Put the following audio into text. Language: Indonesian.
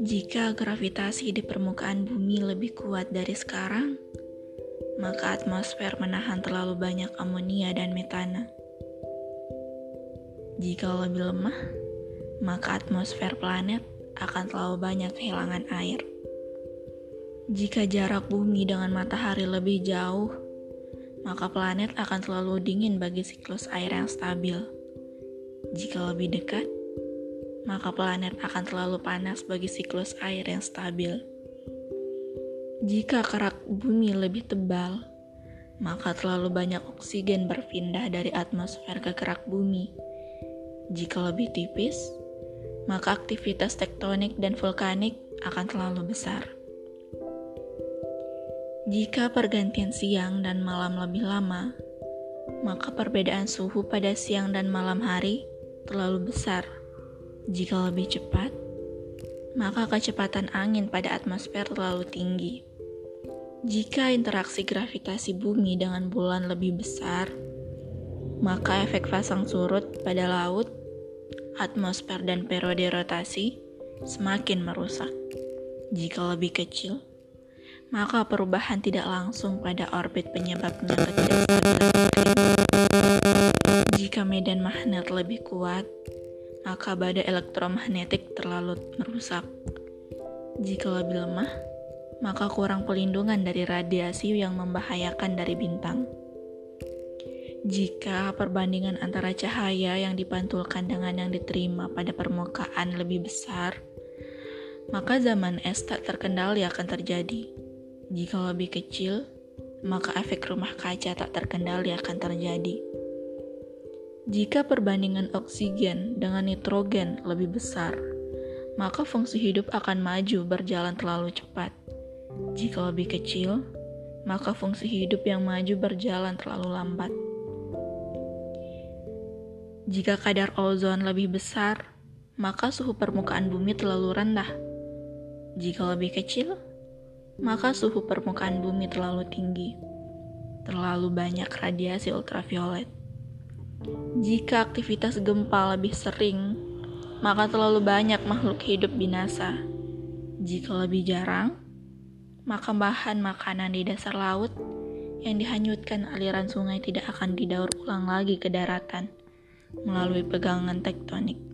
Jika gravitasi di permukaan bumi lebih kuat dari sekarang, maka atmosfer menahan terlalu banyak amonia dan metana. Jika lebih lemah, maka atmosfer planet akan terlalu banyak kehilangan air. Jika jarak bumi dengan matahari lebih jauh, maka planet akan terlalu dingin bagi siklus air yang stabil. Jika lebih dekat, maka planet akan terlalu panas bagi siklus air yang stabil. Jika kerak bumi lebih tebal, maka terlalu banyak oksigen berpindah dari atmosfer ke kerak bumi. Jika lebih tipis, maka aktivitas tektonik dan vulkanik akan terlalu besar. Jika pergantian siang dan malam lebih lama, maka perbedaan suhu pada siang dan malam hari terlalu besar jika lebih cepat, maka kecepatan angin pada atmosfer terlalu tinggi. Jika interaksi gravitasi bumi dengan bulan lebih besar, maka efek pasang surut pada laut, atmosfer, dan periode rotasi semakin merusak. Jika lebih kecil, maka perubahan tidak langsung pada orbit penyebabnya ketidakstabilan Jika medan magnet lebih kuat, maka badai elektromagnetik terlalu merusak. Jika lebih lemah, maka kurang pelindungan dari radiasi yang membahayakan dari bintang. Jika perbandingan antara cahaya yang dipantulkan dengan yang diterima pada permukaan lebih besar, maka zaman es tak terkendali akan terjadi. Jika lebih kecil, maka efek rumah kaca tak terkendali akan terjadi. Jika perbandingan oksigen dengan nitrogen lebih besar, maka fungsi hidup akan maju berjalan terlalu cepat. Jika lebih kecil, maka fungsi hidup yang maju berjalan terlalu lambat. Jika kadar ozon lebih besar, maka suhu permukaan bumi terlalu rendah. Jika lebih kecil, maka suhu permukaan bumi terlalu tinggi. Terlalu banyak radiasi ultraviolet. Jika aktivitas gempa lebih sering, maka terlalu banyak makhluk hidup binasa. Jika lebih jarang, maka bahan makanan di dasar laut yang dihanyutkan aliran sungai tidak akan didaur ulang lagi ke daratan melalui pegangan tektonik.